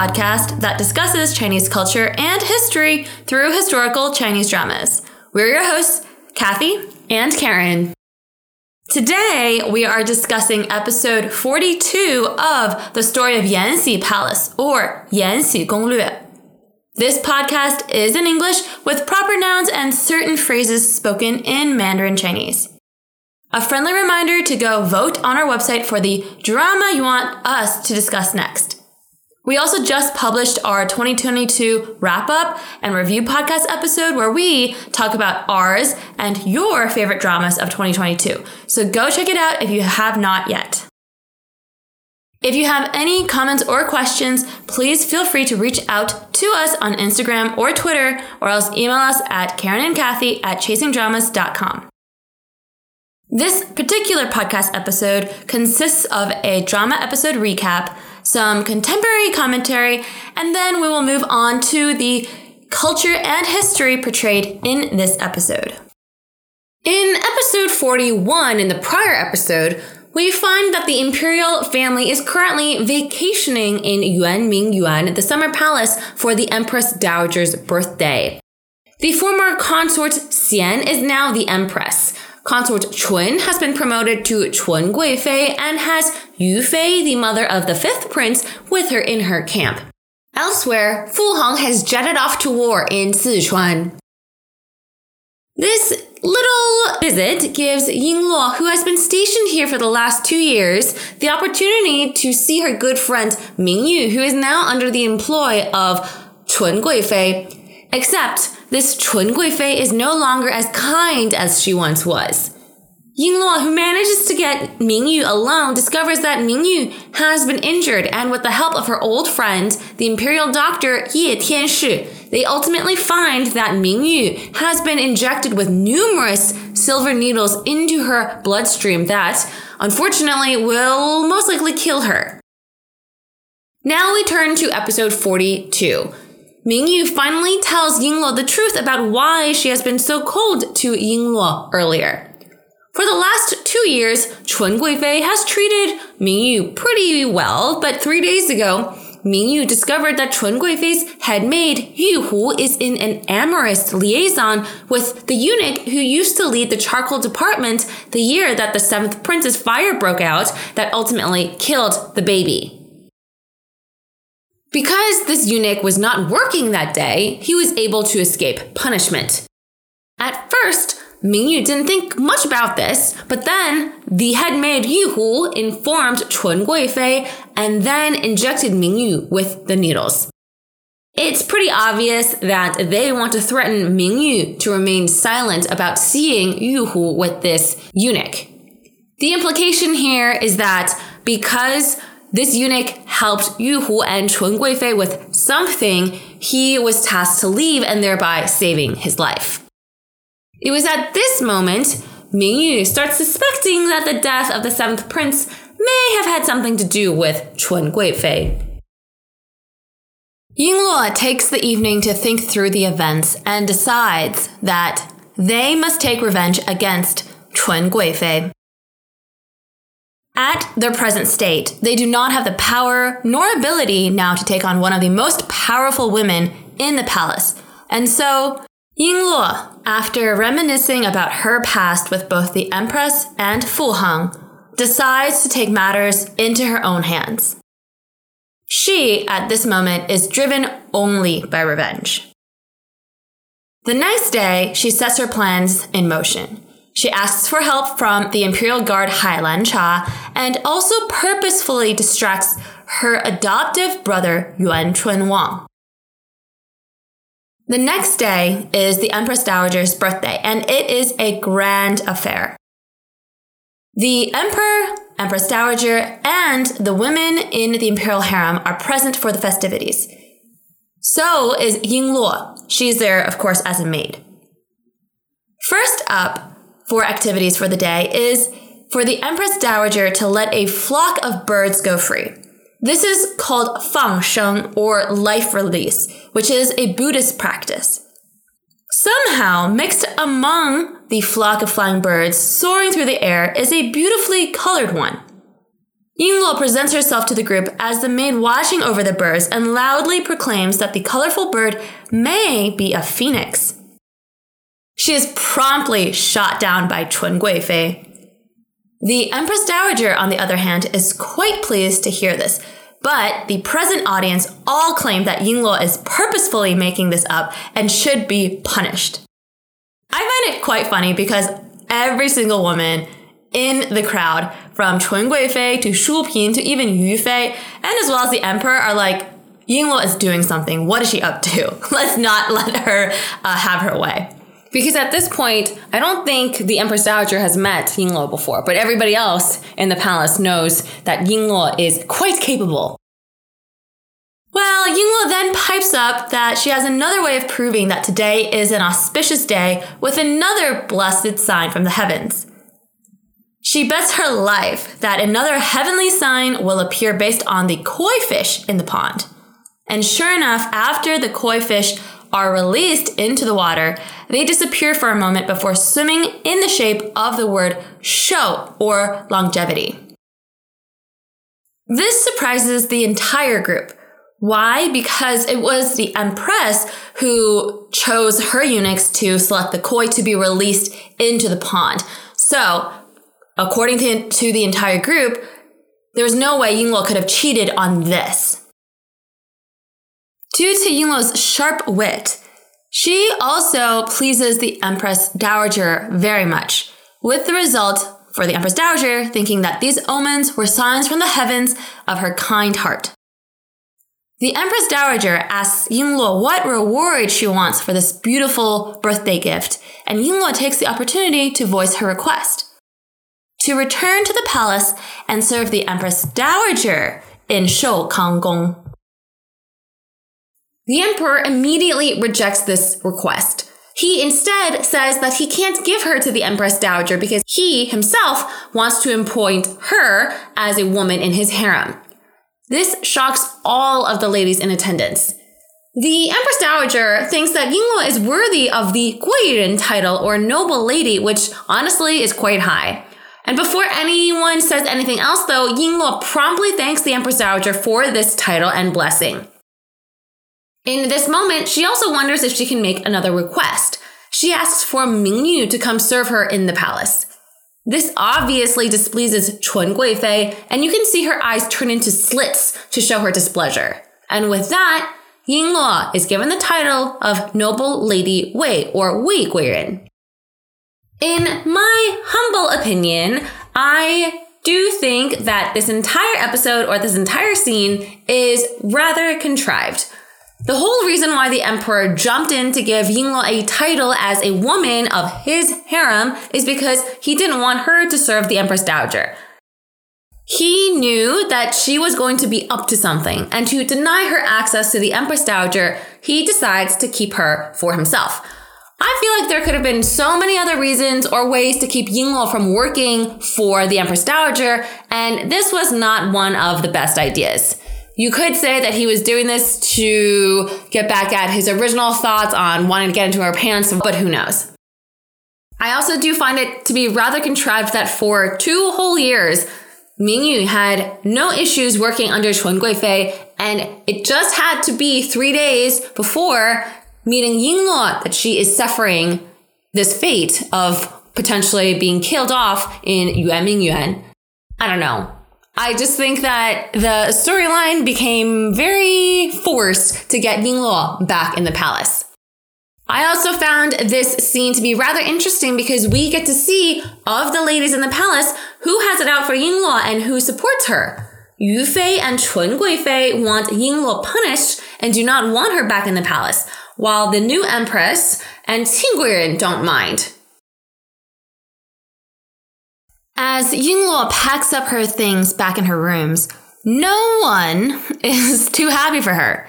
Podcast that discusses Chinese culture and history through historical Chinese dramas. We're your hosts, Kathy and Karen. Today, we are discussing episode 42 of the story of Yanxi Palace or Yanxi Gonglue. This podcast is in English with proper nouns and certain phrases spoken in Mandarin Chinese. A friendly reminder to go vote on our website for the drama you want us to discuss next. We also just published our 2022 wrap up and review podcast episode where we talk about ours and your favorite dramas of 2022. So go check it out if you have not yet. If you have any comments or questions, please feel free to reach out to us on Instagram or Twitter, or else email us at Karen and Kathy at chasingdramas.com. This particular podcast episode consists of a drama episode recap some contemporary commentary, and then we will move on to the culture and history portrayed in this episode. In episode 41, in the prior episode, we find that the imperial family is currently vacationing in Yuanming Yuan, the summer palace, for the Empress Dowager's birthday. The former consort Xian is now the Empress. Consort Chun has been promoted to Chun Guifei and has Yu Fei, the mother of the fifth prince, with her in her camp. Elsewhere, Fu Hong has jetted off to war in Sichuan. This little visit gives Ying Yingluo, who has been stationed here for the last two years, the opportunity to see her good friend Ming Yu, who is now under the employ of Chun Guifei, except this Chun Guifei is no longer as kind as she once was. Yingluo, who manages to get Ming Yu alone, discovers that Ming Yu has been injured, and with the help of her old friend, the imperial doctor Ye Tianshi, they ultimately find that Ming Yu has been injected with numerous silver needles into her bloodstream that, unfortunately, will most likely kill her. Now we turn to episode 42. Mingyu finally tells Yingluo the truth about why she has been so cold to Yingluo earlier. For the last two years, Chun Guifei has treated Mingyu pretty well, but three days ago, Mingyu discovered that Chun Guifei's head maid Yu Hu is in an amorous liaison with the eunuch who used to lead the charcoal department the year that the seventh prince's fire broke out that ultimately killed the baby. Because this eunuch was not working that day, he was able to escape punishment. At first, Mingyu didn't think much about this, but then the head maid Yu Hu informed Chun Guifei and then injected Mingyu with the needles. It's pretty obvious that they want to threaten Mingyu to remain silent about seeing Yu Hu with this eunuch. The implication here is that because this eunuch helped Yu Hu and Chun Guifei with something. He was tasked to leave and thereby saving his life. It was at this moment Ming Yu starts suspecting that the death of the seventh prince may have had something to do with Chun Guifei. Yingluo takes the evening to think through the events and decides that they must take revenge against Chun Guifei. At their present state, they do not have the power nor ability now to take on one of the most powerful women in the palace. And so, Ying Yingluo, after reminiscing about her past with both the Empress and Fu Hong, decides to take matters into her own hands. She, at this moment, is driven only by revenge. The next day, she sets her plans in motion. She asks for help from the Imperial Guard Hailan Cha and also purposefully distracts her adoptive brother Yuan Chun Wang. The next day is the Empress Dowager's birthday, and it is a grand affair. The Emperor, Empress Dowager, and the women in the Imperial Harem are present for the festivities. So is Ying Yingluo. She's there, of course, as a maid. First up for activities for the day is for the Empress Dowager to let a flock of birds go free. This is called Fang Sheng or life release, which is a Buddhist practice. Somehow, mixed among the flock of flying birds soaring through the air is a beautifully colored one. Yingluo presents herself to the group as the maid watching over the birds and loudly proclaims that the colorful bird may be a phoenix. She is promptly shot down by Chun Guifei. The Empress Dowager, on the other hand, is quite pleased to hear this, but the present audience all claim that Yingluo is purposefully making this up and should be punished. I find it quite funny because every single woman in the crowd, from Chun Guifei to Shu Pin to even Yu Fei, and as well as the emperor, are like, Yingluo is doing something. What is she up to? Let's not let her uh, have her way. Because at this point, I don't think the Empress Dowager has met Yingluo before, but everybody else in the palace knows that Yingluo is quite capable. Well, Yingluo then pipes up that she has another way of proving that today is an auspicious day with another blessed sign from the heavens. She bets her life that another heavenly sign will appear based on the koi fish in the pond. And sure enough, after the koi fish are released into the water, they disappear for a moment before swimming in the shape of the word shou or longevity. This surprises the entire group. Why? Because it was the Empress who chose her eunuchs to select the koi to be released into the pond. So according to, the entire group, there was no way Yingluo could have cheated on this. Due to Yingluo's sharp wit, she also pleases the Empress Dowager very much, with the result for the Empress Dowager thinking that these omens were signs from the heavens of her kind heart. The Empress Dowager asks Yingluo what reward she wants for this beautiful birthday gift, and Yingluo takes the opportunity to voice her request to return to the palace and serve the Empress Dowager in Shou Kang Gong. The emperor immediately rejects this request. He instead says that he can't give her to the Empress Dowager because he himself wants to appoint her as a woman in his harem. This shocks all of the ladies in attendance. The Empress Dowager thinks that Yingluo is worthy of the Guiren title or noble lady, which honestly is quite high. And before anyone says anything else, though, Yingluo promptly thanks the Empress Dowager for this title and blessing. In this moment, she also wonders if she can make another request. She asks for Mingyu to come serve her in the palace. This obviously displeases Chun Guifei, and you can see her eyes turn into slits to show her displeasure. And with that, Ying Yingluo is given the title of Noble Lady Wei or Wei Guiren. In my humble opinion, I do think that this entire episode or this entire scene is rather contrived. The whole reason why the emperor jumped in to give Yingluo a title as a woman of his harem is because he didn't want her to serve the empress dowager. He knew that she was going to be up to something, and to deny her access to the empress dowager, he decides to keep her for himself. I feel like there could have been so many other reasons or ways to keep Yingluo from working for the Empress Dowager, and this was not one of the best ideas. You could say that he was doing this to get back at his original thoughts on wanting to get into her pants, but who knows? I also do find it to be rather contrived that for two whole years, Mingyu had no issues working under Chun Guifei, and it just had to be three days before meaning Yingluo that she is suffering this fate of potentially being killed off in Yuan Mingyuan. I don't know. I just think that the storyline became very forced to get Yingluo back in the palace. I also found this scene to be rather interesting because we get to see of the ladies in the palace who has it out for Yingluo and who supports her. Yu Fei and Chun Guifei want Yingluo punished and do not want her back in the palace, while the new empress and Qing don't mind. As Yingluo packs up her things back in her rooms, no one is too happy for her.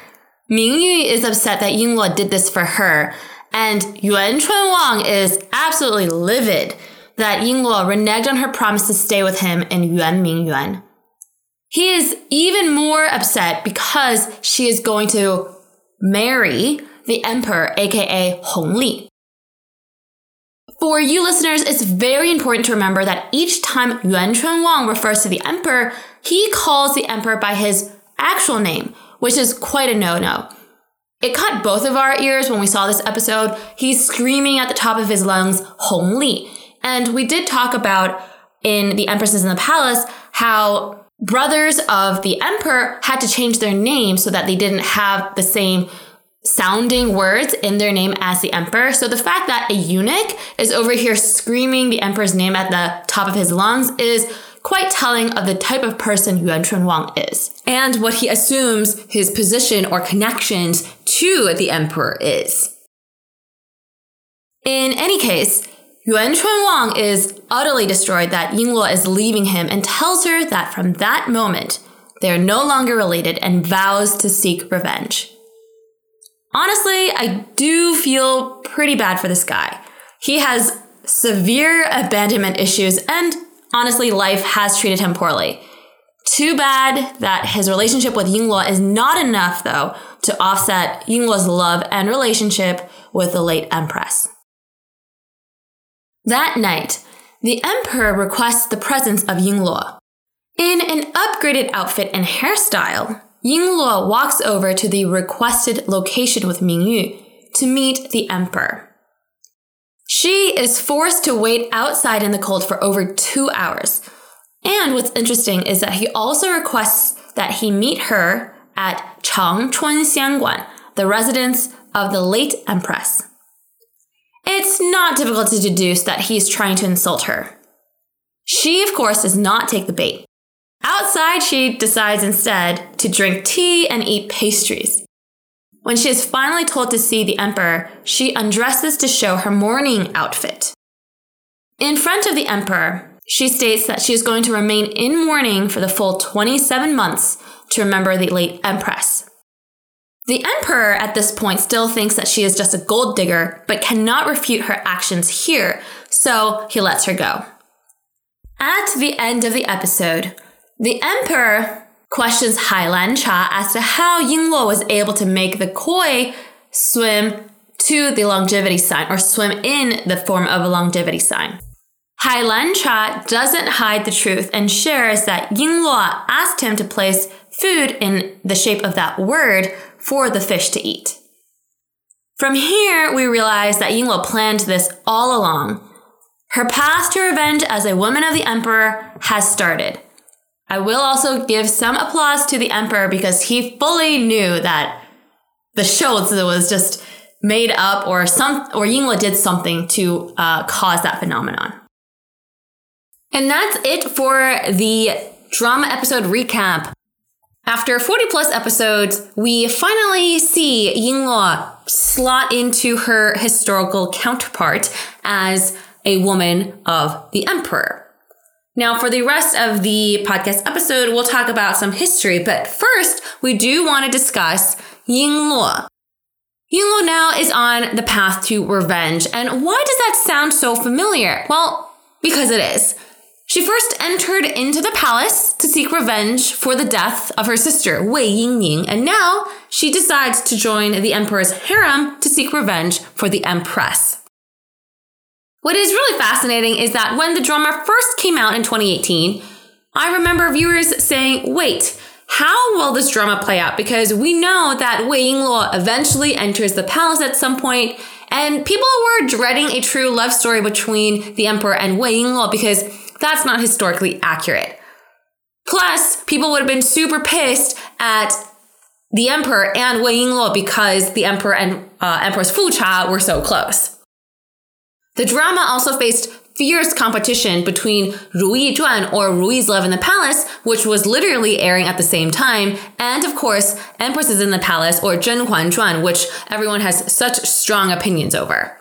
Mingyu is upset that Yingluo did this for her, and Yuan Chunwang is absolutely livid that Yingluo reneged on her promise to stay with him in Yuan Mingyuan. He is even more upset because she is going to marry the emperor, aka Hong Li. For you listeners, it's very important to remember that each time Yuan Chun Wang refers to the emperor, he calls the emperor by his actual name, which is quite a no-no. It caught both of our ears when we saw this episode. He's screaming at the top of his lungs, Hong Li. And we did talk about in The Empresses in the Palace how brothers of the emperor had to change their name so that they didn't have the same sounding words in their name as the emperor. So the fact that a eunuch is over here screaming the emperor's name at the top of his lungs is quite telling of the type of person Yuan Chun Wang is. And what he assumes his position or connections to the emperor is. In any case, Yuan Chun Wang is utterly destroyed that Yingluo is leaving him and tells her that from that moment, they are no longer related and vows to seek revenge. Honestly, I do feel pretty bad for this guy. He has severe abandonment issues, and honestly, life has treated him poorly. Too bad that his relationship with Yingluo is not enough, though, to offset Yingluo's love and relationship with the late empress. That night, the emperor requests the presence of Yingluo. In an upgraded outfit and hairstyle, Yingluo walks over to the requested location with Mingyu to meet the emperor. She is forced to wait outside in the cold for over two hours. And what's interesting is that he also requests that he meet her at Changchun Xianguan, the residence of the late empress. It's not difficult to deduce that he's trying to insult her. She, of course, does not take the bait. Outside, she decides instead to drink tea and eat pastries. When she is finally told to see the emperor, she undresses to show her mourning outfit. In front of the emperor, she states that she is going to remain in mourning for the full 27 months to remember the late empress. The emperor at this point still thinks that she is just a gold digger, but cannot refute her actions here, so he lets her go. At the end of the episode, the emperor questions Hailan Cha as to how Yingluo was able to make the koi swim to the longevity sign or swim in the form of a longevity sign. Hailan Cha doesn't hide the truth and shares that Yingluo asked him to place food in the shape of that word for the fish to eat. From here, we realize that Yingluo planned this all along. Her path to revenge as a woman of the emperor has started. I will also give some applause to the emperor because he fully knew that the show was just made up or some or Yingluo did something to uh, cause that phenomenon. And that's it for the drama episode recap. After 40 plus episodes, we finally see Yingluo slot into her historical counterpart as a woman of the emperor. Now, for the rest of the podcast episode, we'll talk about some history, but first, we do want to discuss Yingluo. Yingluo now is on the path to revenge, and why does that sound so familiar? Well, because it is. She first entered into the palace to seek revenge for the death of her sister, Wei Yingning, and now she decides to join the emperor's harem to seek revenge for the empress. What is really fascinating is that when the drama first came out in 2018, I remember viewers saying, wait, how will this drama play out? Because we know that Wei Yingluo eventually enters the palace at some point, and people were dreading a true love story between the emperor and Wei Yingluo because that's not historically accurate. Plus, people would have been super pissed at the emperor and Wei Yingluo because the emperor and uh, Empress Fu Cha were so close. The drama also faced fierce competition between Ru Yi Zhuan or Ruyi's Love in the Palace, which was literally airing at the same time, and of course, Empresses in the Palace or Zhen Huan Zhuan, which everyone has such strong opinions over.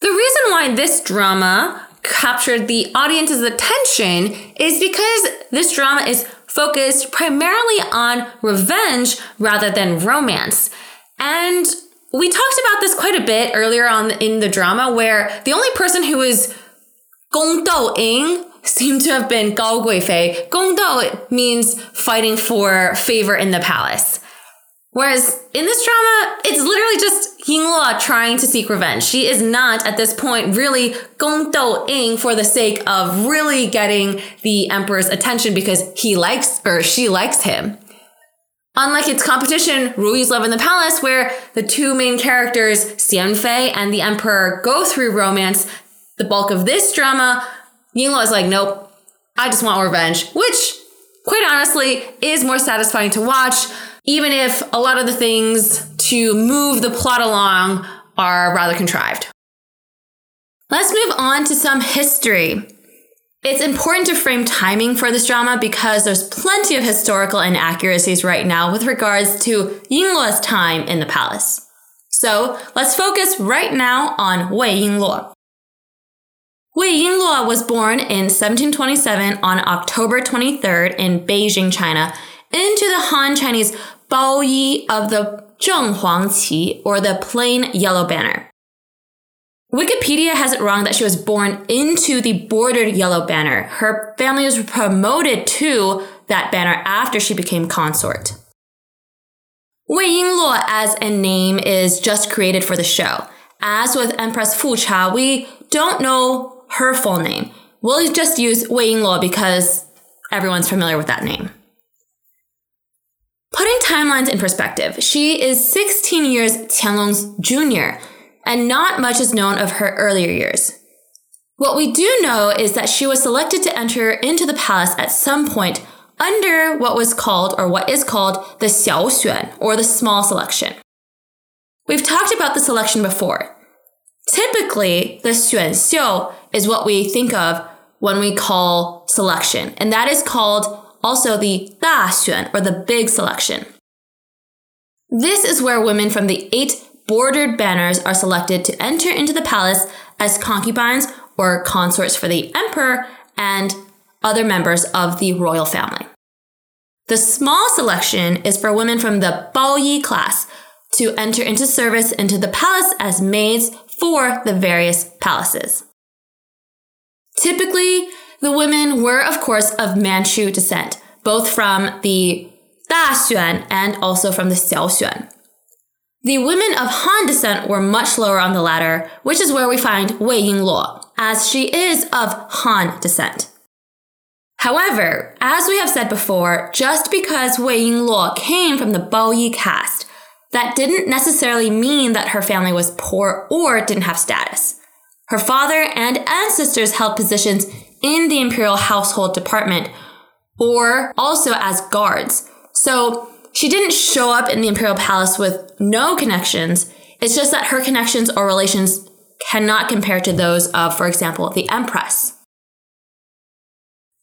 The reason why this drama captured the audience's attention is because this drama is focused primarily on revenge rather than romance. And we talked about this quite a bit earlier on in the drama where the only person who is Gong Dou Ying seemed to have been Gao Guifei. Gong Dou means fighting for favor in the palace. Whereas in this drama, it's literally just Yingluo trying to seek revenge. She is not at this point really gong dou ing for the sake of really getting the emperor's attention because he likes or she likes him. Unlike its competition, Ruyi's Love in the Palace, where the two main characters, Xianfei and the Emperor, go through romance, the bulk of this drama, Yingluo is like, nope, I just want revenge, which, quite honestly, is more satisfying to watch, even if a lot of the things to move the plot along are rather contrived. Let's move on to some history. It's important to frame timing for this drama because there's plenty of historical inaccuracies right now with regards to Yingluo's time in the palace. So let's focus right now on Wei Yingluo. Wei Yingluo was born in 1727 on October 23rd in Beijing, China, into the Han Chinese Bao Yi of the Zheng Huang Qi, or the plain yellow banner. Wikipedia has it wrong that she was born into the bordered yellow banner. Her family was promoted to that banner after she became consort. Wei Yingluo as a name is just created for the show. As with Empress Fu Cha, we don't know her full name. We'll just use Wei Yingluo because everyone's familiar with that name. Putting timelines in perspective, she is 16 years Qianlong's junior, and not much is known of her earlier years. What we do know is that she was selected to enter into the palace at some point under what was called, or what is called, the Xiaoxuan, or the small selection. We've talked about the selection before. Typically, the Xuan Xiu is what we think of when we call selection, and that is called also the Da Xuan, or the big selection. This is where women from the eight bordered banners are selected to enter into the palace as concubines or consorts for the emperor and other members of the royal family. The small selection is for women from the Baoyi class to enter into service into the palace as maids for the various palaces. Typically, the women were, of course, of Manchu descent, both from the Da Xuan and also from the Xiao Xuan. The women of Han descent were much lower on the ladder, which is where we find Wei Yingluo, as she is of Han descent. However, as we have said before, just because Wei Yingluo came from the Baoyi caste, that didn't necessarily mean that her family was poor or didn't have status. Her father and ancestors held positions in the imperial household department, or also as guards. So she didn't show up in the imperial palace with no connections. It's just that her connections or relations cannot compare to those of, for example, the empress.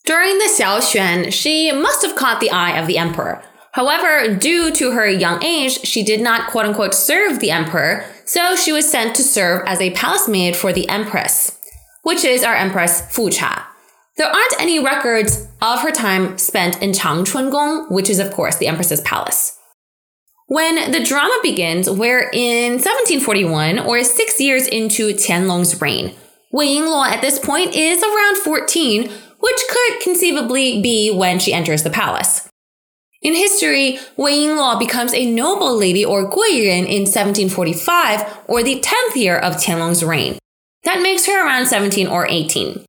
During the Xiaoxuan, she must have caught the eye of the emperor. However, due to her young age, she did not quote unquote serve the emperor, so she was sent to serve as a palace maid for the empress, which is our empress Fu Cha. There aren't any records of her time spent in Changchun Gong, which is, of course, the Empress's palace. When the drama begins, we're in 1741, or six years into Qianlong's reign. Wei Yingluo at this point is around 14, which could conceivably be when she enters the palace. In history, Wei Yingluo becomes a noble lady or guiren in 1745, or the 10th year of Qianlong's reign. That makes her around 17 or 18.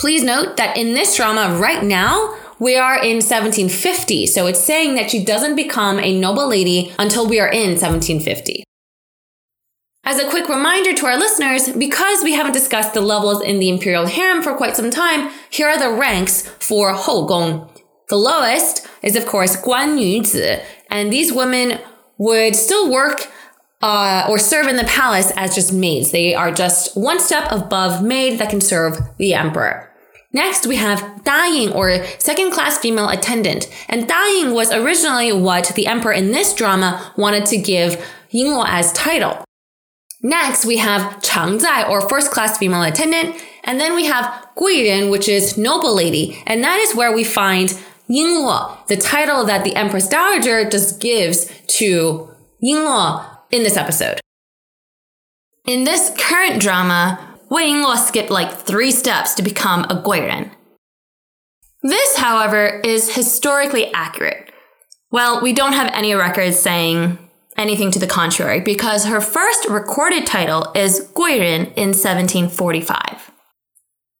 Please note that in this drama right now, we are in 1750, so it's saying that she doesn't become a noble lady until we are in 1750. As a quick reminder to our listeners, because we haven't discussed the levels in the imperial harem for quite some time, here are the ranks for Gong. The lowest is, of course, Guan Yu Zi, and these women would still work uh, or serve in the palace as just maids. They are just one step above maid that can serve the emperor. Next, we have Daying or second class female attendant. And Daying was originally what the emperor in this drama wanted to give Yingluo as title. Next, we have Changzai or first class female attendant. And then we have Guiren, which is noble lady. And that is where we find Yingluo, the title that the Empress Dowager just gives to Yingluo in this episode. In this current drama, Wei Yingluo skipped like three steps to become a Guiren. This, however, is historically accurate. Well, we don't have any records saying anything to the contrary because her first recorded title is Guiren in 1745.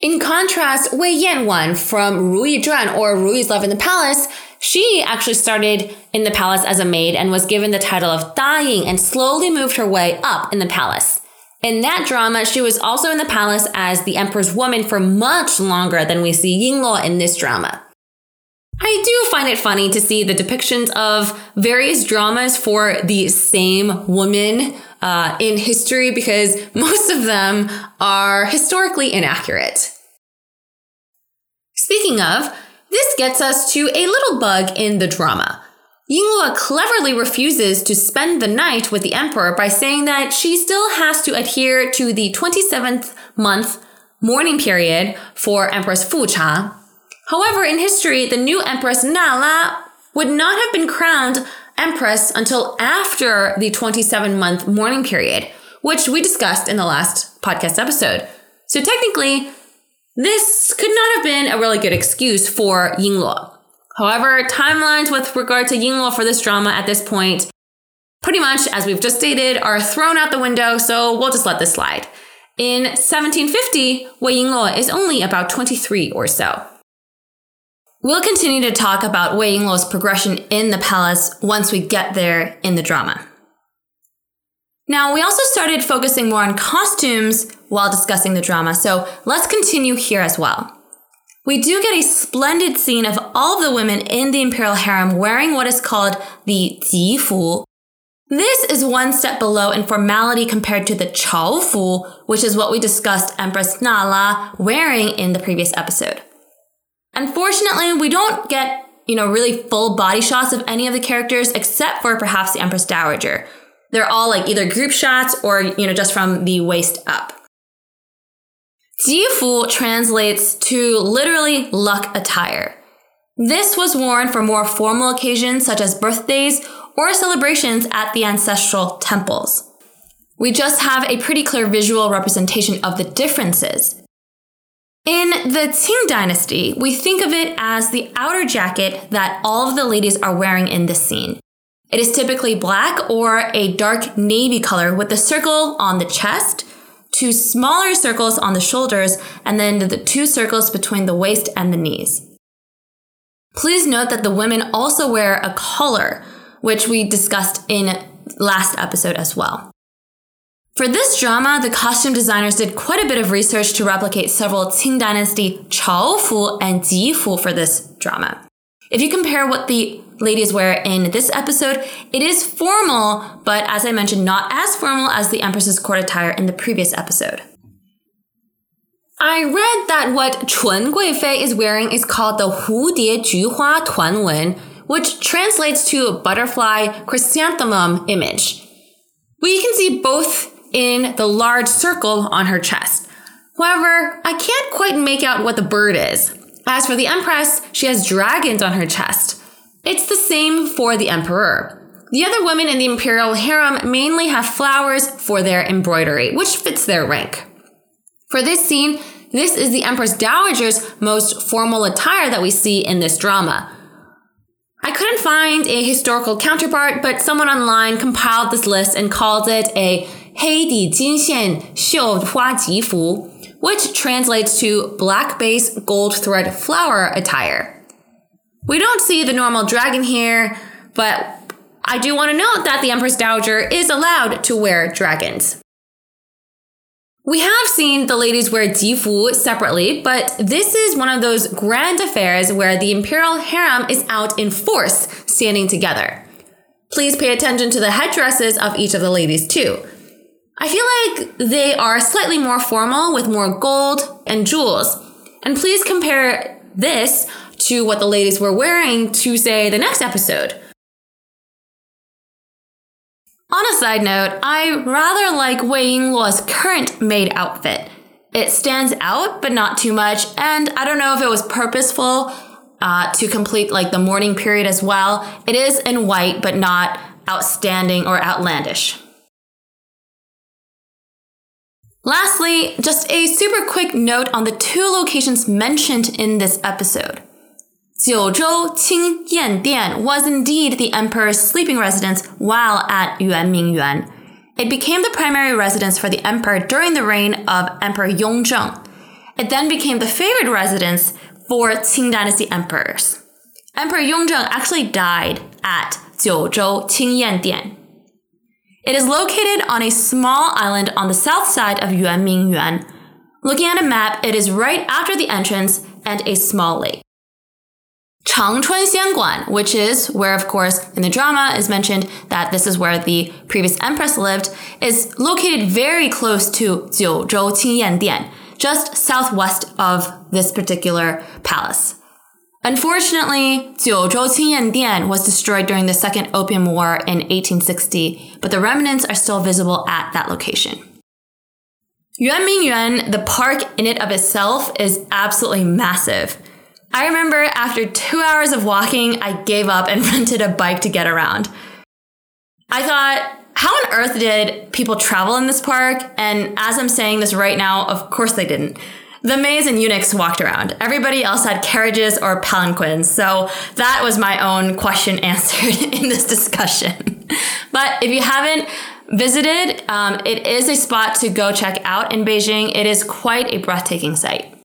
In contrast, Wei Yanwan from Ru Yi Zhuan or Ru Yi's Love in the Palace, she actually started in the palace as a maid and was given the title of Da Ying and slowly moved her way up in the palace. In that drama, she was also in the palace as the emperor's woman for much longer than we see Yingluo in this drama. I do find it funny to see the depictions of various dramas for the same woman uh, in history because most of them are historically inaccurate. Speaking of, this gets us to a little bug in the drama. Yingluo cleverly refuses to spend the night with the emperor by saying that she still has to adhere to the 27th month mourning period for Empress Fu Cha. However, in history, the new Empress Nala would not have been crowned Empress until after the 27 month mourning period, which we discussed in the last podcast episode. So technically, this could not have been a really good excuse for Yingluo. However, timelines with regard to Yingluo for this drama at this point, pretty much as we've just stated, are thrown out the window, so we'll just let this slide. In 1750, Wei Yingluo is only about 23 or so. We'll continue to talk about Wei Yingluo's progression in the palace once we get there in the drama. Now, we also started focusing more on costumes while discussing the drama, so let's continue here as well. We do get a splendid scene of all the women in the imperial harem wearing what is called the jifu. This is one step below in formality compared to the chaofu, which is what we discussed Empress Nala wearing in the previous episode. Unfortunately, we don't get, you know, really full body shots of any of the characters except for perhaps the Empress Dowager, they're all like either group shots or, you know, just from the waist up. Jifu translates to literally luck attire. This was worn for more formal occasions such as birthdays or celebrations at the ancestral temples. We just have a pretty clear visual representation of the differences. In the Qing dynasty, we think of it as the outer jacket that all of the ladies are wearing in this scene. It is typically black or a dark navy color with a circle on the chest, two smaller circles on the shoulders, and then the two circles between the waist and the knees. Please note that the women also wear a collar, which we discussed in last episode as well. For this drama, the costume designers did quite a bit of research to replicate several Qing Dynasty Chaofu and Jifu for this drama. If you compare what the ladies wear in this episode. It is formal, but as I mentioned, not as formal as the Empress's court attire in the previous episode. I read that what Chun Guifei is wearing is called the Hu Die Ju Hua Wen, which translates to butterfly chrysanthemum image. We can see both in the large circle on her chest. However, I can't quite make out what the bird is. As for the Empress, she has dragons on her chest. It's the same for the emperor. The other women in the imperial harem mainly have flowers for their embroidery, which fits their rank. For this scene, this is the Empress Dowager's most formal attire that we see in this drama. I couldn't find a historical counterpart, but someone online compiled this list and called it a 黑底金线绣花吉服, which translates to black base gold thread flower attire. We don't see the normal dragon here, but I do want to note that the Empress Dowager is allowed to wear dragons. We have seen the ladies wear jifu separately, but this is one of those grand affairs where the imperial harem is out in force, standing together. Please pay attention to the headdresses of each of the ladies too. I feel like they are slightly more formal with more gold and jewels. And please compare this to what the ladies were wearing to say the next episode. On a side note, I rather like Wei Yingluo's current maid outfit. It stands out, but not too much, and I don't know if it was purposeful uh, to complete like the mourning period as well. It is in white, but not outstanding or outlandish. Lastly, just a super quick note on the two locations mentioned in this episode. Jiuzhou Qingyan Dian was indeed the emperor's sleeping residence while at Yuanmingyuan. It became the primary residence for the emperor during the reign of Emperor Yongzheng. It then became the favored residence for Qing dynasty emperors. Emperor Yongzheng actually died at Jiuzhou Qingyan Dian. It is located on a small island on the south side of Yuanmingyuan. Looking at a map, it is right after the entrance and a small lake. Changchun Xianguan, which is where, of course, in the drama is mentioned that this is where the previous empress lived, is located very close to Jiuzhou Qingyan Dian, just southwest of this particular palace. Unfortunately, Jiuzhou Qingyan Dian was destroyed during the Second Opium War in 1860, but the remnants are still visible at that location. Yuanmingyuan, the park in it of itself, is absolutely massive. I remember after two hours of walking, I gave up and rented a bike to get around. I thought, how on earth did people travel in this park? And as I'm saying this right now, of course they didn't. The maids and eunuchs walked around. Everybody else had carriages or palanquins. So that was my own question answered in this discussion. but if you haven't visited, um, it is a spot to go check out in Beijing. It is quite a breathtaking sight.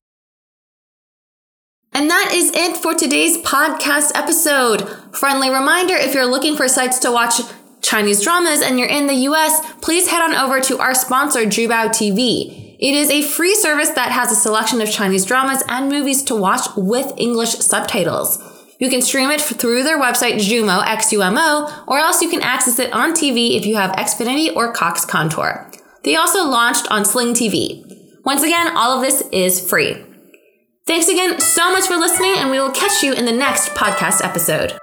And that is it for today's podcast episode. Friendly reminder if you're looking for sites to watch Chinese dramas and you're in the US, please head on over to our sponsor, Zhibao TV. It is a free service that has a selection of Chinese dramas and movies to watch with English subtitles. You can stream it through their website, Xumo, X-U-M-O, or else you can access it on TV if you have Xfinity or Cox Contour. They also launched on Sling TV. Once again, all of this is free. Thanks again so much for listening, and we will catch you in the next podcast episode.